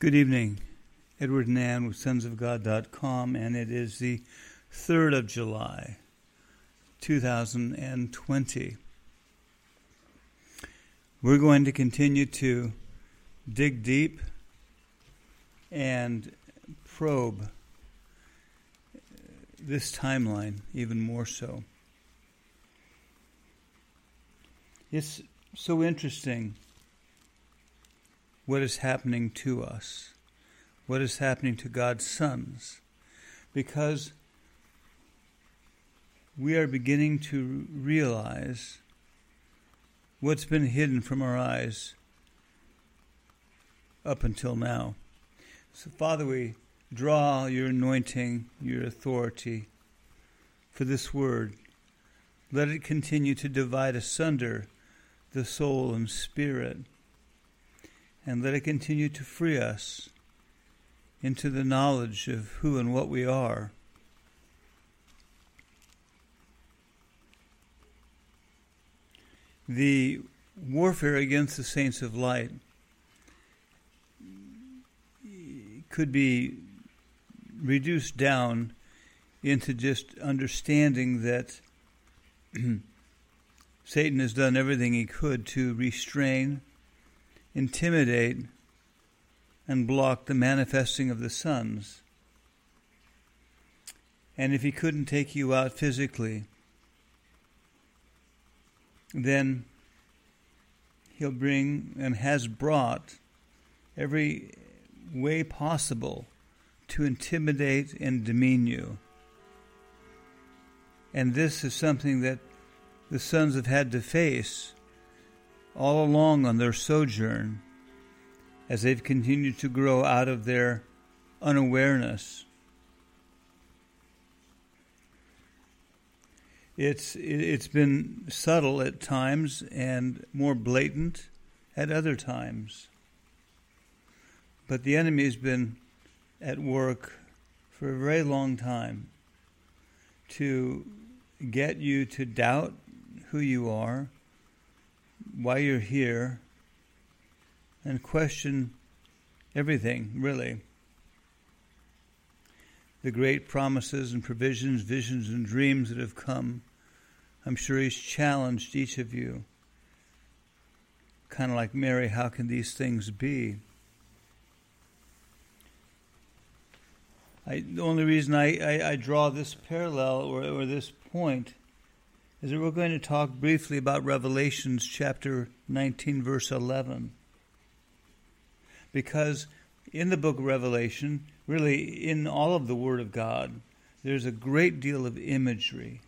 Good evening. Edward and Ann with sonsofgod.com, and it is the 3rd of July, 2020. We're going to continue to dig deep and probe this timeline even more so. It's so interesting what is happening to us, what is happening to God's sons, because we are beginning to realize what's been hidden from our eyes up until now. So, Father, we draw your anointing, your authority for this word. Let it continue to divide asunder the soul and spirit and let it continue to free us into the knowledge of who and what we are. The warfare against the saints of light could be reduced down into just understanding that Satan has done everything he could to restrain intimidate, and block the manifesting of the sons. And if he couldn't take you out physically, then he'll bring and has brought every way possible to intimidate and demean you. And this is something that the sons have had to face all along on their sojourn as they've continued to grow out of their unawareness. It's it's been subtle at times and more blatant at other times. But the enemy has been at work for a very long time to get you to doubt who you are why you're here and question everything, really. The great promises and provisions, visions, and dreams that have come. I'm sure He's challenged each of you. Kind of like Mary, how can these things be? I, the only reason I, I, I draw this parallel or, or this point is that we're going to talk briefly about Revelations chapter 19, verse 11. Because in the book of Revelation, really in all of the Word of God, there's a great deal of imagery,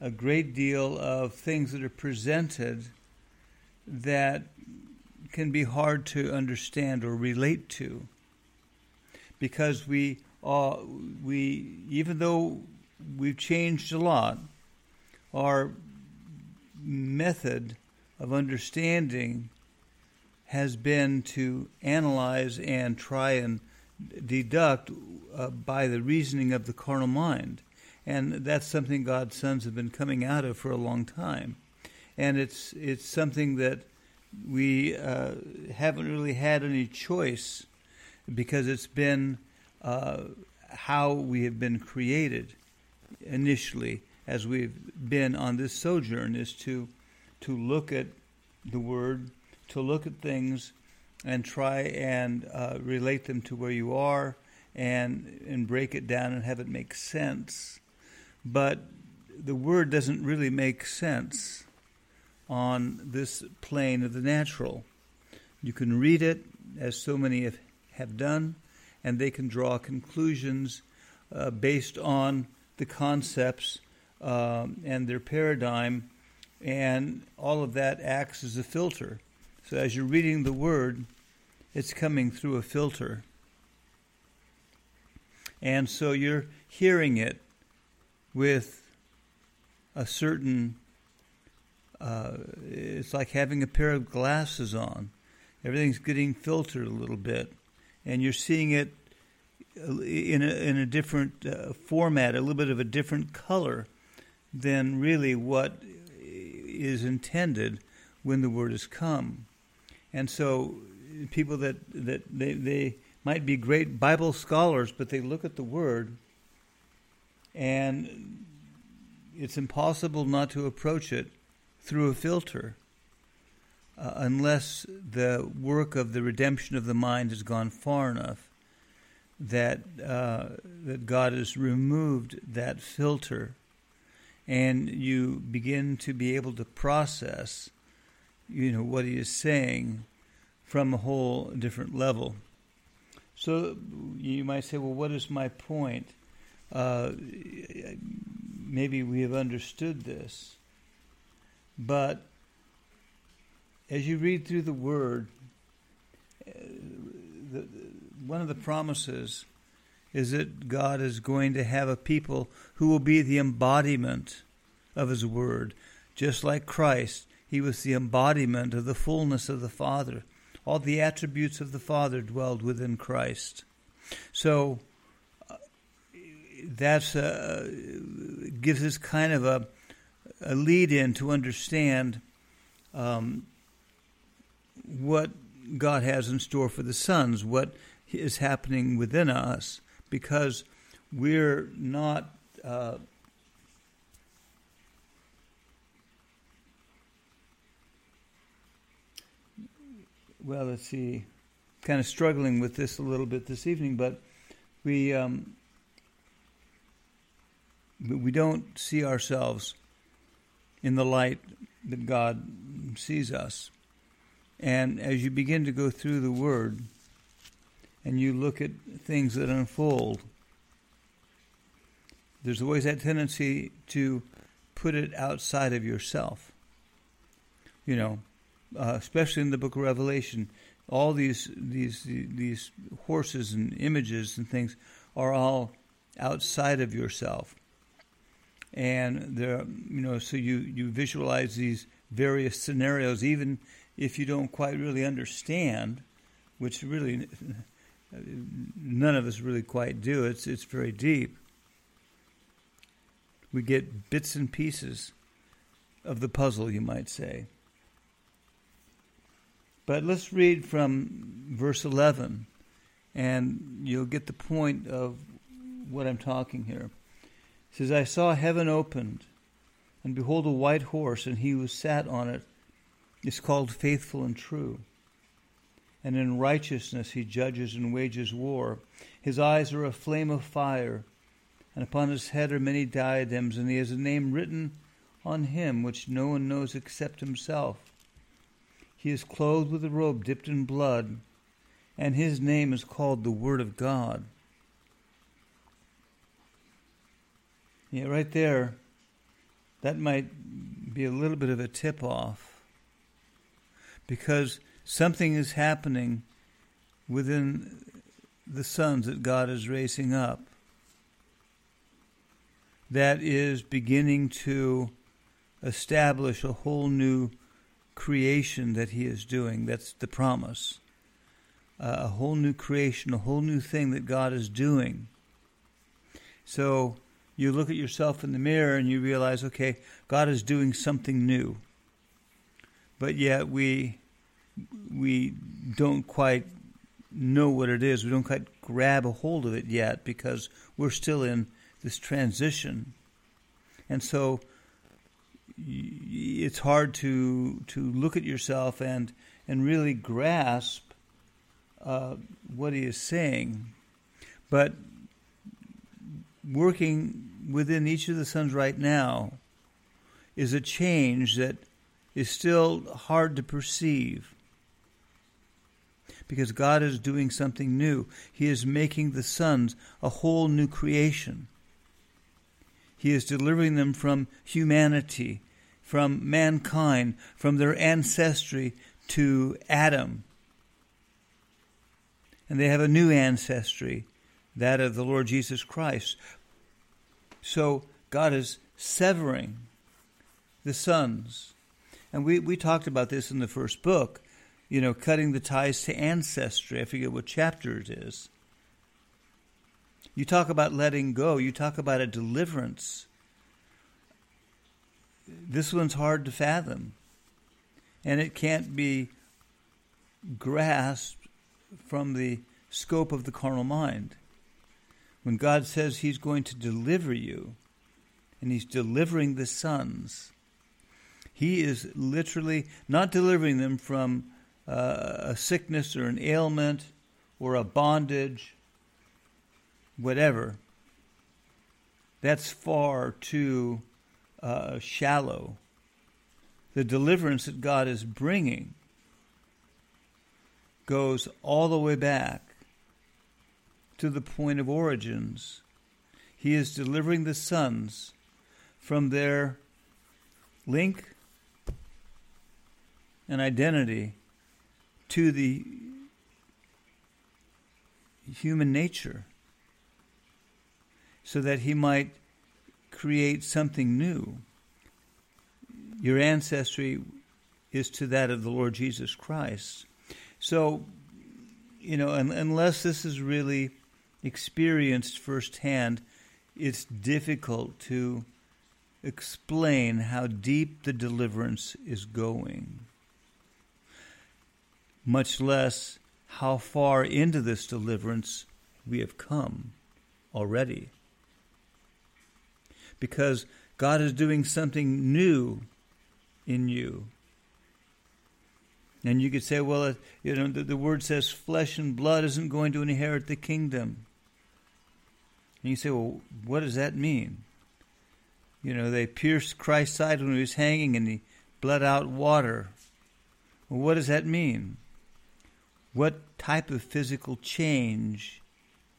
a great deal of things that are presented that can be hard to understand or relate to. Because we, uh, we even though we've changed a lot, our method of understanding has been to analyze and try and deduct uh, by the reasoning of the carnal mind. And that's something God's sons have been coming out of for a long time. And it's, it's something that we uh, haven't really had any choice because it's been uh, how we have been created initially as we've been on this sojourn is to to look at the word, to look at things, and try and uh, relate them to where you are, and and break it down and have it make sense. But the word doesn't really make sense on this plane of the natural. You can read it, as so many have, have done, and they can draw conclusions uh, based on the concepts um, and their paradigm, and all of that acts as a filter. So as you're reading the word, it's coming through a filter. And so you're hearing it with a certain, uh, it's like having a pair of glasses on. Everything's getting filtered a little bit, and you're seeing it in a, in a different uh, format, a little bit of a different color than really what is intended when the word has come. And so people that, that they, they might be great Bible scholars, but they look at the Word and it's impossible not to approach it through a filter uh, unless the work of the redemption of the mind has gone far enough that uh, that God has removed that filter, and you begin to be able to process, you know, what He is saying from a whole different level. So you might say, well, what is my point? Uh, maybe we have understood this, but as you read through the Word, uh, the, one of the promises is that God is going to have a people who will be the embodiment of His Word. Just like Christ, He was the embodiment of the fullness of the Father. All the attributes of the Father dwelled within Christ. So uh, that's a, gives us kind of a, a lead in to understand um, what God has in store for the sons, what is happening within us, because we're not. Uh, well, let's see, kind of struggling with this a little bit this evening, but we um, we don't see ourselves in the light that God sees us. And as you begin to go through the Word and you look at things that unfold, there's always that tendency to put it outside of yourself. You know, uh, especially in the book of Revelation, all these these these horses and images and things are all outside of yourself. And there, you know, so you you visualize these various scenarios, even if you don't quite really understand, which really none of us really quite do. It's it's very deep. We get bits and pieces of the puzzle, you might say. But let's read from verse 11, and you'll get the point of what I'm talking here. It says, I saw heaven opened, and behold, a white horse, and he who sat on it is called faithful and true. And in righteousness he judges and wages war. His eyes are a flame of fire, and upon his head are many diadems, and he has a name written on him which no one knows except himself. He is clothed with a robe dipped in blood, and his name is called the Word of God. Yeah, right there, that might be a little bit of a tip off because something is happening within the sons that God is raising up that is beginning to establish a whole new creation that He is doing. That's the promise. Uh, a whole new creation, a whole new thing that God is doing. So you look at yourself in the mirror and you realize, okay, God is doing something new but yet we we don't quite know what it is. We don't quite grab a hold of it yet because we're still in this transition, and so it's hard to to look at yourself and and really grasp uh, what he is saying, but working within each of the sons right now is a change that is still hard to perceive because God is doing something new. He is making the sons a whole new creation. He is delivering them from humanity, from mankind, from their ancestry to Adam. And they have a new ancestry, that of the Lord Jesus Christ. So God is severing the sons and we, we talked about this in the first book, you know, cutting the ties to ancestry. I forget what chapter it is. You talk about letting go, you talk about a deliverance. This one's hard to fathom. And it can't be grasped from the scope of the carnal mind. When God says He's going to deliver you, and He's delivering the sons, He is literally not delivering them from uh, a sickness or an ailment or a bondage, whatever. That's far too uh, shallow. The deliverance that God is bringing goes all the way back to the point of origins. He is delivering the sons from their link and identity to the human nature so that he might create something new. Your ancestry is to that of the Lord Jesus Christ. So, you know, unless this is really experienced firsthand, it's difficult to explain how deep the deliverance is going, much less how far into this deliverance we have come already. Because God is doing something new in you. And you could say, well, you know, the, the, word says flesh and blood isn't going to inherit the kingdom. And you say, well, what does that mean? You know, they pierced Christ's side when he was hanging and he bled out water. Well, what does that mean? What type of physical change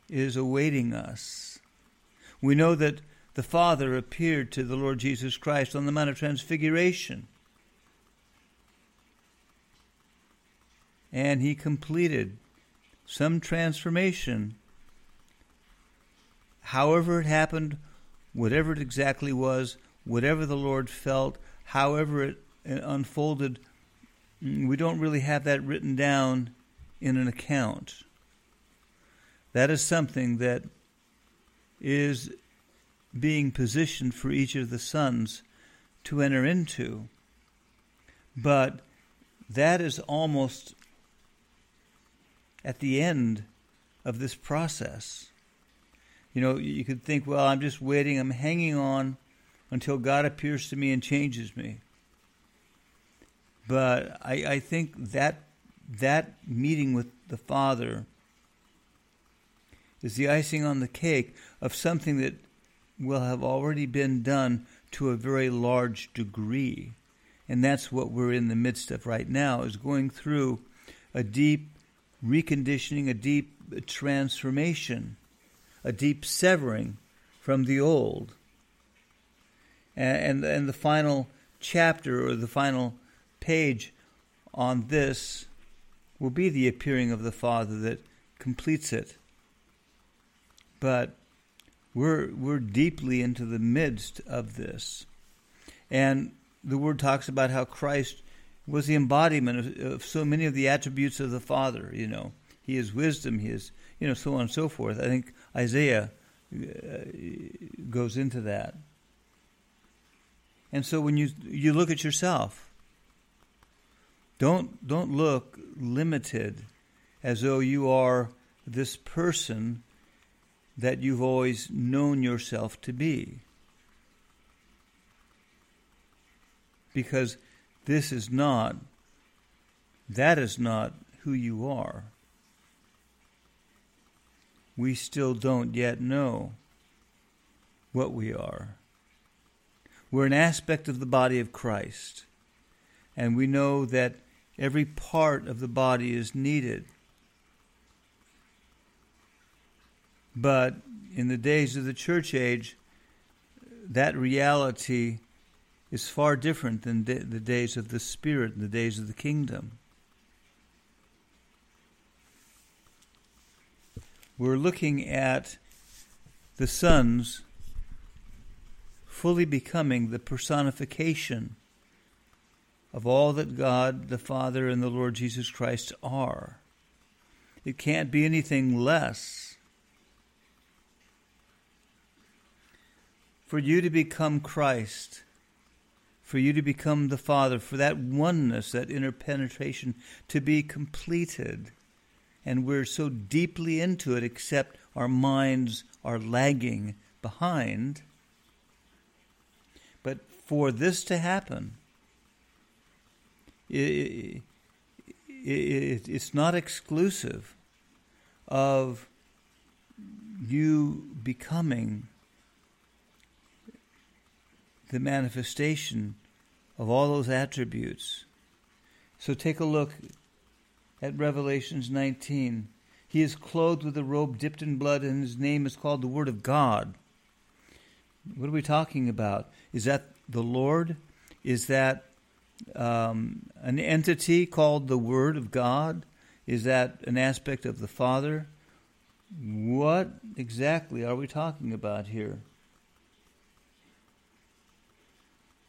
is awaiting us? We know that the Father appeared to the Lord Jesus Christ on the Mount of Transfiguration. and he completed some transformation. However, it happened, whatever it exactly was, whatever the Lord felt, however it unfolded, we don't really have that written down in an account. That is something that is being positioned for each of the sons to enter into. But that is almost at the end of this process. You know, you could think, well, I'm just waiting, I'm hanging on until God appears to me and changes me. But I, I think that that meeting with the Father is the icing on the cake of something that will have already been done to a very large degree. And that's what we're in the midst of right now is going through a deep reconditioning, a deep transformation, a deep severing from the old. And, and, and the final chapter or the final page on this will be the appearing of the Father that completes it. But we're, we're deeply into the midst of this. And the Word talks about how Christ was the embodiment of, of, so many of the attributes of the Father. You know, He is wisdom. He is, you know, so on and so forth. I think Isaiah uh, goes into that. And so when you you look at yourself, don't don't look limited, as though you are this person that you've always known yourself to be. Because this is not, that is not who you are. We still don't yet know what we are. We're an aspect of the body of Christ, and we know that every part of the body is needed. But in the days of the church age, that reality is far different than the days of the Spirit and the days of the kingdom. We're looking at the sons fully becoming the personification of all that God the Father and the Lord Jesus Christ are. It can't be anything less. For you to become Christ, for you to become the Father, for that oneness, that interpenetration to be completed. and we're so deeply into it, except our minds are lagging behind. But for this to happen, it, it, it's not exclusive of you becoming the manifestation of all those attributes. So take a look at Revelations 19. He is clothed with a robe dipped in blood, and his name is called the Word of God. What are we talking about? Is that the Lord? Is that um, an entity called the Word of God? Is that an aspect of the Father? What exactly are we talking about here?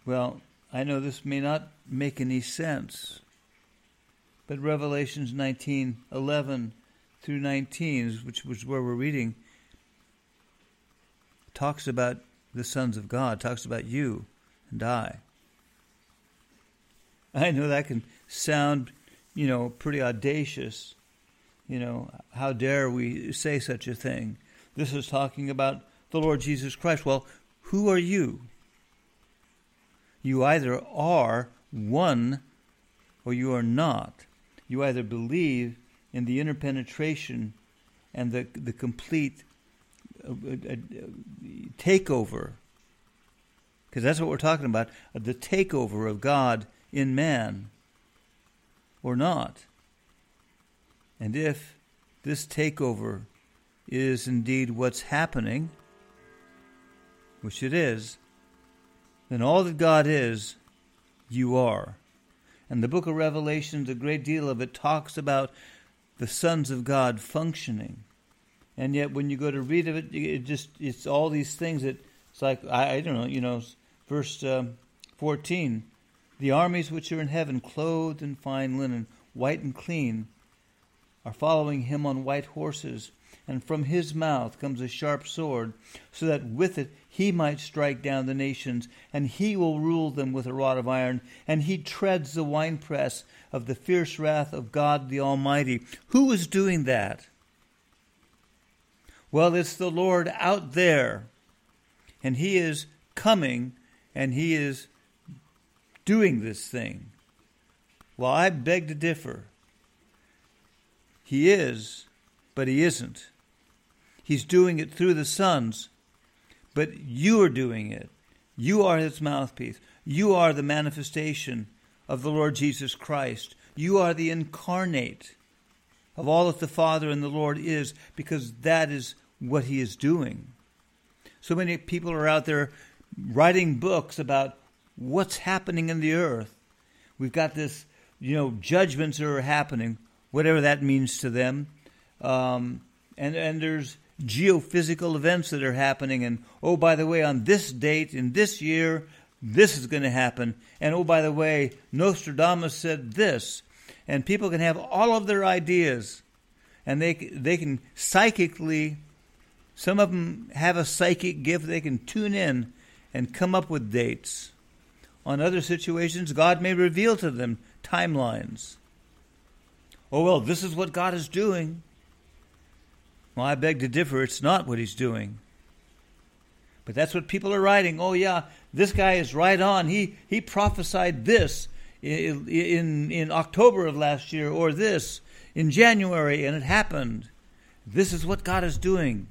Well, I know this may not make any sense, but Revelations 19 11 through 19, which was where we're reading, talks about the sons of God, talks about you and I. I know that can sound, you know, pretty audacious. You know, how dare we say such a thing? This is talking about the Lord Jesus Christ. Well, who are you? You either are one or you are not. You either believe in the interpenetration and the, the complete uh, uh, uh takeover, because that's what we're talking about the takeover of God in man, or not. And if this takeover is indeed what's happening, which it is, then all that God is, you are. And the book of Revelations, a great deal of it talks about the sons of God functioning. And yet, when you go to read of it, it just it's all these things that it's like I, I don't know, you know, verse um, fourteen, the armies which are in heaven, clothed in fine linen, white and clean, are following him on white horses, and from his mouth comes a sharp sword, so that with it he might strike down the nations, and he will rule them with a rod of iron, and he treads the winepress of the fierce wrath of God the Almighty. Who is doing that? Well, it's the Lord out there, and he is coming, and he is doing this thing. Well, I beg to differ. He is, but he isn't. He's doing it through the sons, but you are doing it. You are his mouthpiece. You are the manifestation of the Lord Jesus Christ. You are the incarnate of all that the Father and the Lord is, because that is what he is doing. So many people are out there writing books about what's happening in the earth. We've got this, you know, judgments that are happening whatever that means to them. Um, and, and there's geophysical events that are happening. And oh, by the way, on this date, in this year, this is going to happen. And oh, by the way, Nostradamus said this. And people can have all of their ideas, and they, they can psychically, some of them have a psychic gift, they can tune in and come up with dates. On other situations, God may reveal to them timelines oh, well, this is what God is doing. Well, I beg to differ. It's not what he's doing. But that's what people are writing. Oh, yeah, this guy is right on. He, he prophesied this in, in, in October of last year, or this in January, and it happened. This is what God is doing.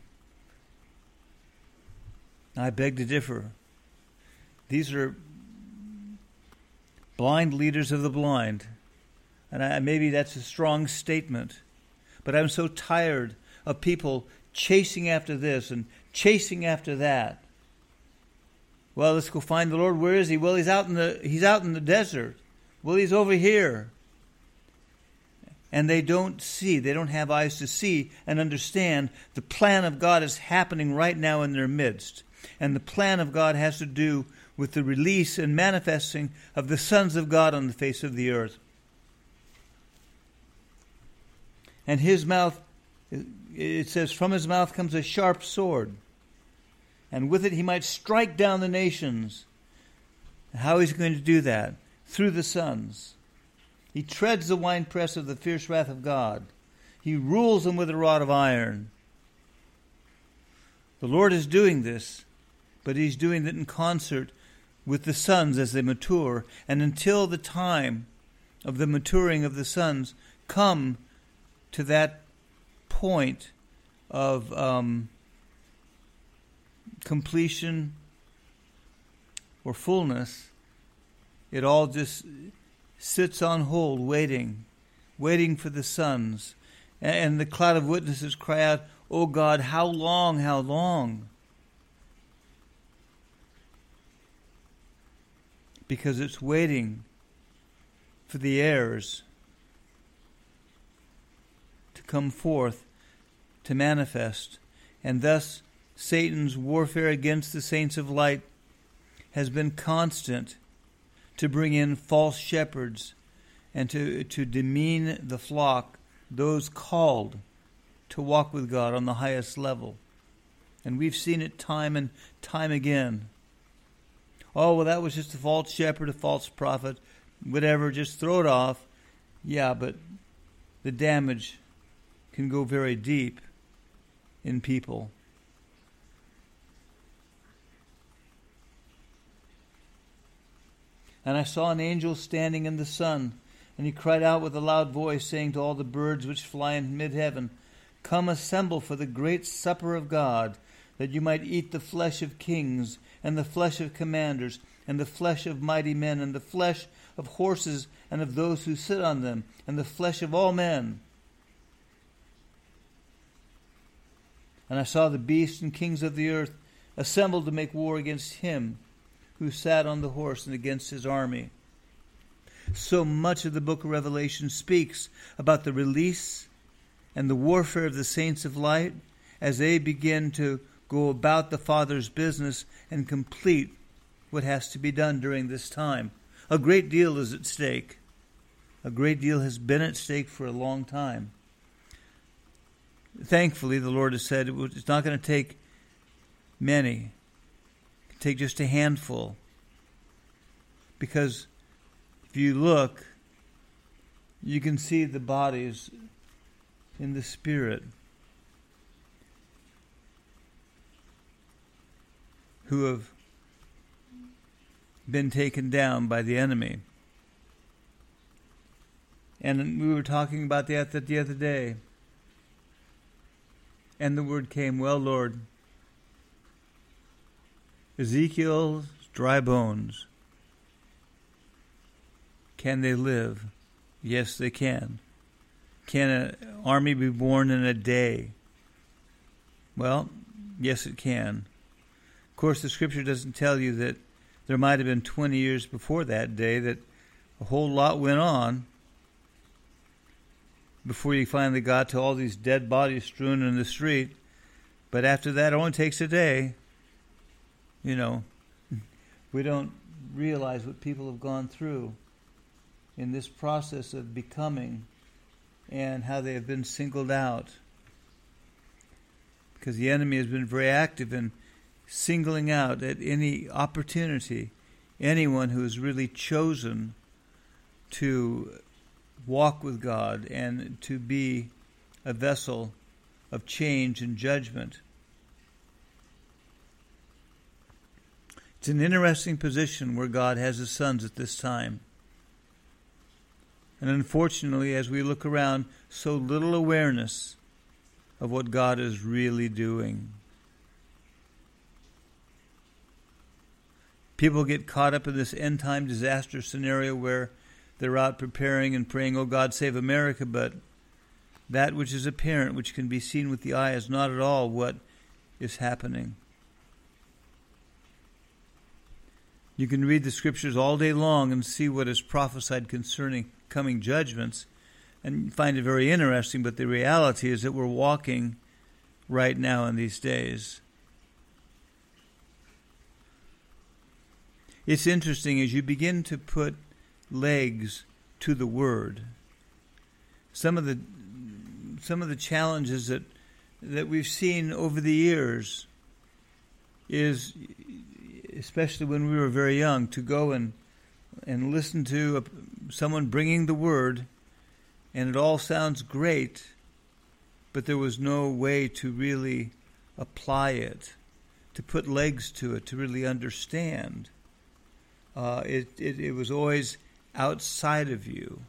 I beg to differ. These are blind leaders of the blind. And I, maybe that's a strong statement, but I'm so tired of people chasing after this and chasing after that. Well, let's go find the Lord. Where is he? Well, he's out in the he's out in the desert. Well, he's over here. And they don't see, they don't have eyes to see and understand the plan of God is happening right now in their midst. And the plan of God has to do with the release and manifesting of the sons of God on the face of the earth. and his mouth, it says, from his mouth comes a sharp sword, and with it he might strike down the nations. How is he going to do that? Through the sons. He treads the winepress of the fierce wrath of God. He rules them with a rod of iron. The Lord is doing this, but He's doing it in concert with the sons as they mature. And until the time of the maturing of the sons come to that point of um, completion or fullness, it all just sits on hold, waiting, waiting for the sons. And the cloud of witnesses cry out, Oh God, how long, how long? Because it's waiting for the heirs to come forth, to manifest. And thus, Satan's warfare against the saints of light has been constant to bring in false shepherds and to, to demean the flock, those called to walk with God on the highest level. And we've seen it time and time again. Oh, well, that was just a false shepherd, a false prophet, whatever, just throw it off. Yeah, but the damage can go very deep in people. And I saw an angel standing in the sun, and he cried out with a loud voice, saying to all the birds which fly in mid heaven, Come assemble for the great supper of God, that you might eat the flesh of kings, and the flesh of commanders, and the flesh of mighty men, and the flesh of horses and of those who sit on them, and the flesh of all men. And I saw the beasts and kings of the earth assembled to make war against him who sat on the horse and against his army. So much of the book of Revelation speaks about the release and the warfare of the saints of light as they begin to go about the Father's business and complete what has to be done during this time. A great deal is at stake. A great deal has been at stake for a long time. Thankfully, the Lord has said it's not going to take many take just a handful. Because if you look, you can see the bodies in the Spirit who have been taken down by the enemy. And we were talking about that the other day. And the word came, Well, Lord, Ezekiel's dry bones. Can they live? Yes, they can. Can an army be born in a day? Well, yes, it can. Course, the scripture doesn't tell you that there might have been 20 years before that day that a whole lot went on before you finally got to all these dead bodies strewn in the street. But after that, oh, it only takes a day you know, we don't realize what people have gone through in this process of becoming and how they have been singled out. Because the enemy has been very active in singling out at any opportunity anyone who is really chosen to walk with God and to be a vessel of change and judgment. It's an interesting position where God has his sons at this time. And unfortunately, as we look around, so little awareness of what God is really doing. People get caught up in this end time disaster scenario where they're out preparing and praying, Oh God, save America, but that which is apparent, which can be seen with the eye, is not at all what is happening. You can read the scriptures all day long and see what is prophesied concerning coming judgments and find it very interesting, but the reality is that we're walking right now in these days. It's interesting as you begin to put legs to the word. Some of the some of the challenges that that we've seen over the years is especially when we were very young, to go and and listen to a, someone bringing the word, and it all sounds great, but there was no way to really apply it, to put legs to it, to really understand. Uh, it, it, it was always outside of you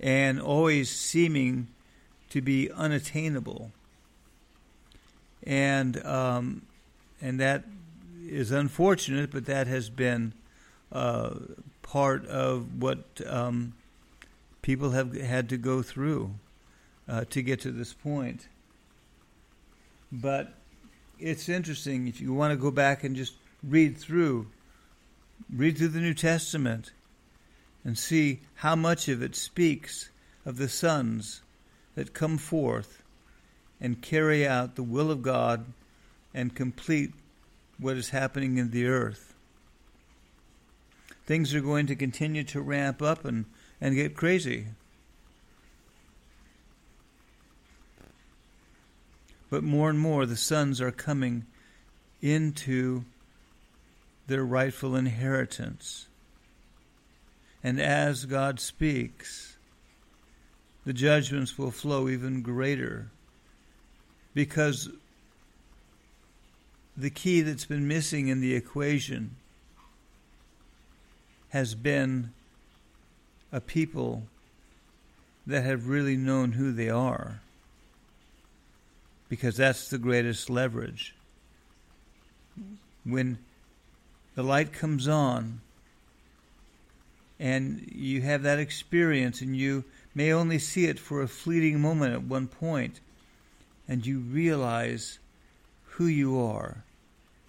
and always seeming to be unattainable. And um, and that is unfortunate, but that has been uh, part of what um, people have had to go through uh, to get to this point. But it's interesting if you want to go back and just read through, read through the New Testament, and see how much of it speaks of the sons that come forth and carry out the will of God and complete what is happening in the earth. Things are going to continue to ramp up and, and get crazy. But more and more, the sons are coming into their rightful inheritance. And as God speaks, the judgments will flow even greater because the key that's been missing in the equation has been a people that have really known who they are because that's the greatest leverage. When the light comes on and you have that experience and you may only see it for a fleeting moment at one point, and you realize who you are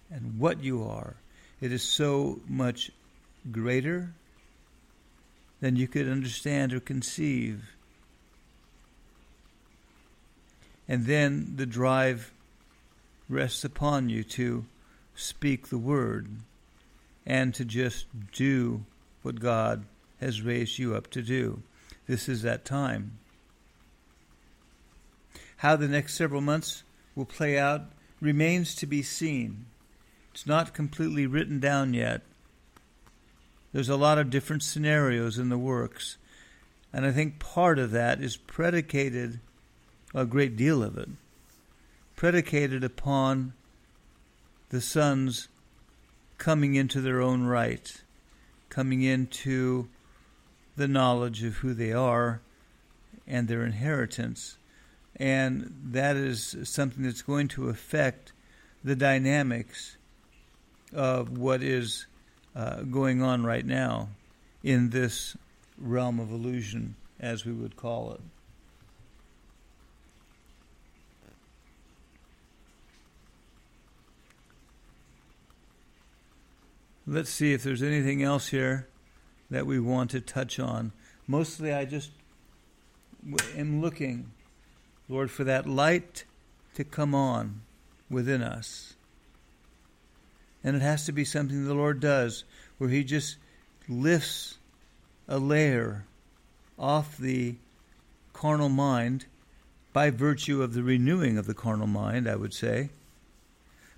and what you are. It is so much greater than you could understand or conceive. And then the drive rests upon you to speak the word and to just do what God has raised you up to do. This is that time. How the next several months will play out remains to be seen. It's not completely written down yet. There's a lot of different scenarios in the works, and I think part of that is predicated, a great deal of it, predicated upon the sons coming into their own right, coming into the knowledge of who they are and their inheritance. And that is something that's going to affect the dynamics of what is uh, going on right now in this realm of illusion, as we would call it. Let's see if there's anything else here that we want to touch on. Mostly, I just am looking, Lord, for that light to come on within us. And it has to be something the Lord does where He just lifts a layer off the carnal mind by virtue of the renewing of the carnal mind, I would say.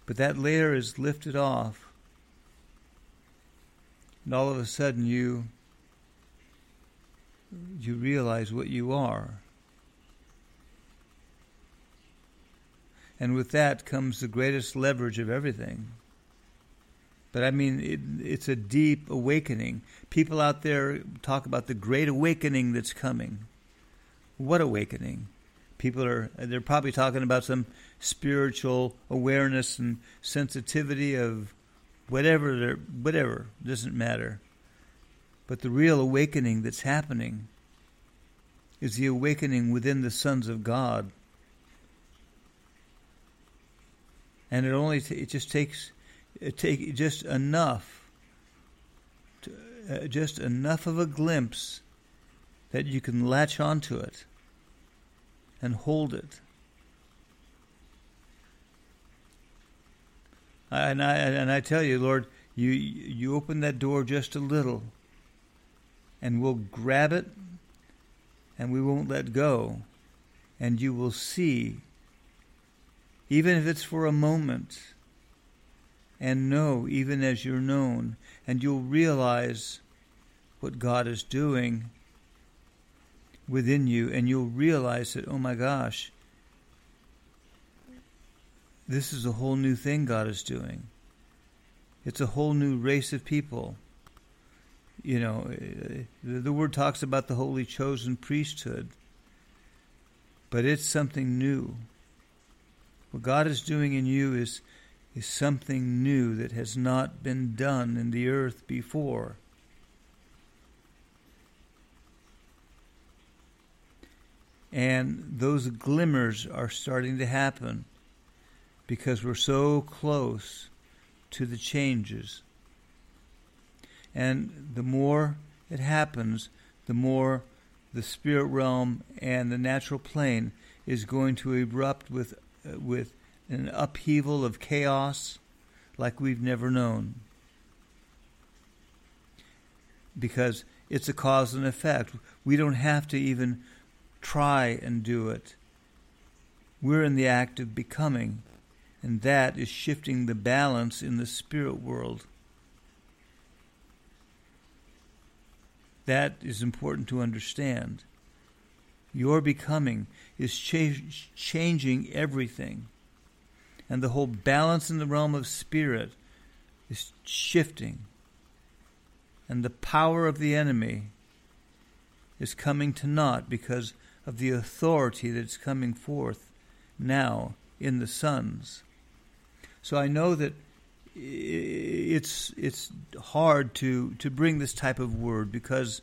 But that layer is lifted off and all of a sudden you you realize what you are. And with that comes the greatest leverage of everything. But I mean, it, it's a deep awakening. People out there talk about the great awakening that's coming. What awakening? People are, they're probably talking about some spiritual awareness and sensitivity of whatever, whatever, doesn't matter. But the real awakening that's happening is the awakening within the sons of God. And it only t- it just takes it take just enough to, uh, just enough of a glimpse that you can latch onto it and hold it And I and I tell you, Lord, you you open that door just a little, and we'll grab it, and we won't let go, and you will see, even if it's for a moment, and know even as you're known, and you'll realize what God is doing, within you, and you'll realize that, oh my gosh, this is a whole new thing God is doing. It's a whole new race of people. You know, the word talks about the holy chosen priesthood, but it's something new. What God is doing in you is, is something new that has not been done in the earth before. And those glimmers are starting to happen because we're so close to the changes. And the more it happens, the more the spirit realm and the natural plane is going to erupt with uh, with an upheaval of chaos like we've never known. Because it's a cause and effect. We don't have to even try and do it. We're in the act of becoming, and that is shifting the balance in the spirit world. That is important to understand. Your becoming is cha- changing everything. And the whole balance in the realm of spirit is shifting. And the power of the enemy is coming to naught because of the authority that's coming forth now in the sons. So I know that it's it's hard to to bring this type of word because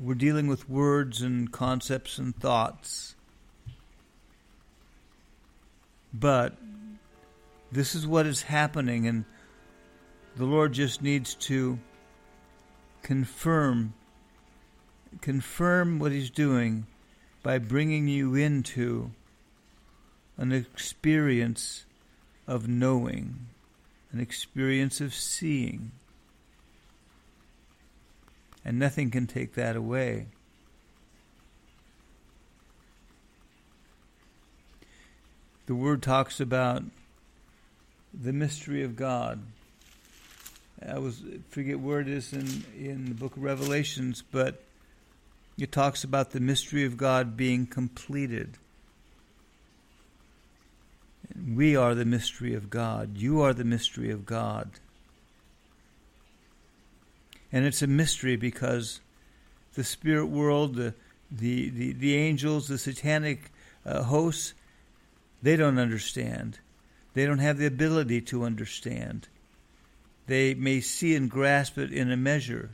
we're dealing with words and concepts and thoughts. But this is what is happening and the Lord just needs to confirm confirm what he's doing by bringing you into an experience of knowing, an experience of seeing. And nothing can take that away. The Word talks about the mystery of God. I was forget where it is in, in the book of Revelations, but it talks about the mystery of God being completed. We are the mystery of God. You are the mystery of God. And it's a mystery because the spirit world, the, the, the, the angels, the satanic uh, hosts, they don't understand. They don't have the ability to understand. They may see and grasp it in a measure,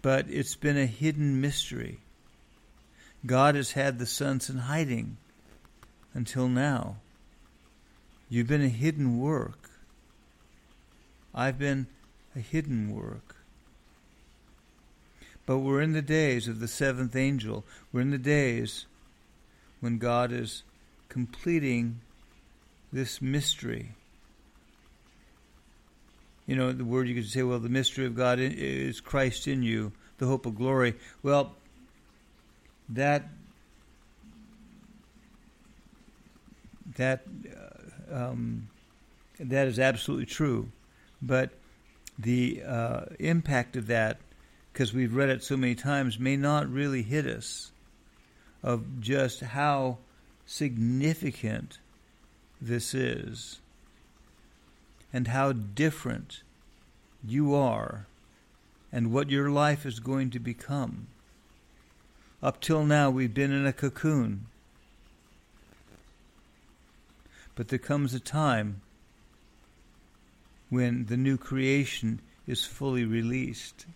but it's been a hidden mystery. God has had the sons in hiding until now. You've been a hidden work. I've been a hidden work. But we're in the days of the seventh angel. We're in the days when God is completing this mystery you know, the word you could say, well, the mystery of God is Christ in you, the hope of glory. Well, that that uh, um, that is absolutely true, but the uh, impact of that, because we've read it so many times, may not really hit us of just how significant this is and how different you are and what your life is going to become. Up till now, we've been in a cocoon. But there comes a time when the new creation is fully released.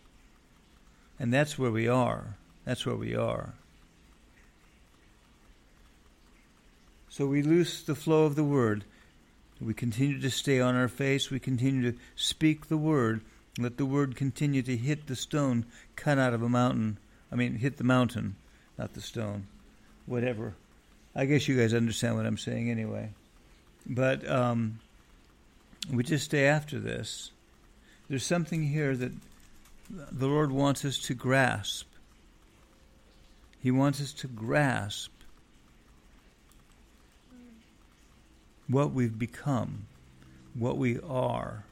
And that's where we are. That's where we are. So we loose the flow of the word. We continue to stay on our face. We continue to speak the word. Let the word continue to hit the stone cut out of a mountain. I mean, hit the mountain, not the stone. Whatever. I guess you guys understand what I'm saying anyway. But um, we just stay after this. There's something here that the Lord wants us to grasp. He wants us to grasp what we've become, what we are.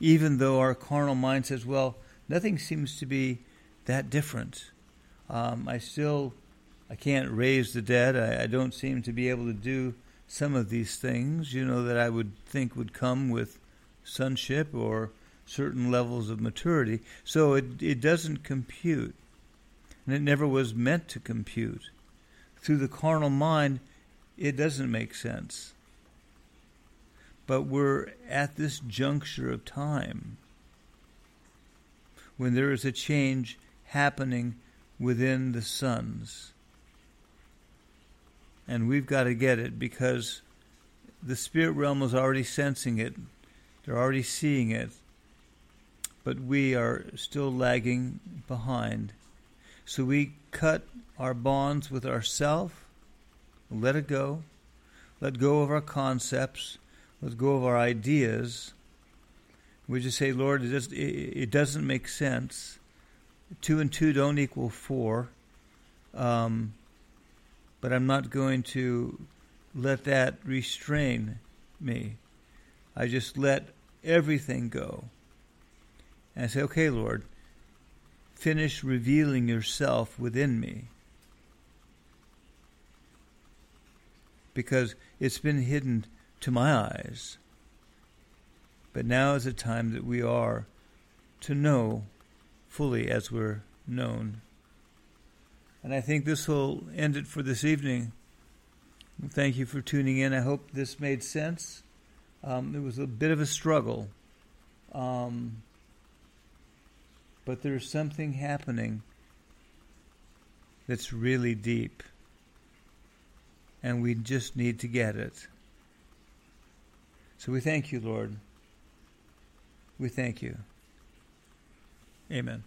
Even though our carnal mind says, well, nothing seems to be that different. Um, I still, I can't raise the dead. I, I don't seem to be able to do some of these things, you know, that I would think would come with sonship or certain levels of maturity. So it, it doesn't compute. And it never was meant to compute. Through the carnal mind, it doesn't make sense. But we're at this juncture of time when there is a change happening within the sons. And we've got to get it because the spirit realm is already sensing it, they're already seeing it, but we are still lagging behind. So we cut our bonds with ourself, let it go, let go of our concepts, let go of our ideas. We just say, Lord, it, just, it, doesn't make sense. Two and two don't equal four. Um, but I'm not going to let that restrain me. I just let everything go. And I say, okay, Lord, finish revealing yourself within me. Because it's been hidden to my eyes. But now is the time that we are to know fully as we're known. And I think this will end it for this evening. Thank you for tuning in. I hope this made sense. Um, it was a bit of a struggle. Um, but there's something happening that's really deep. And we just need to get it. So we thank you, Lord. We thank you. Amen.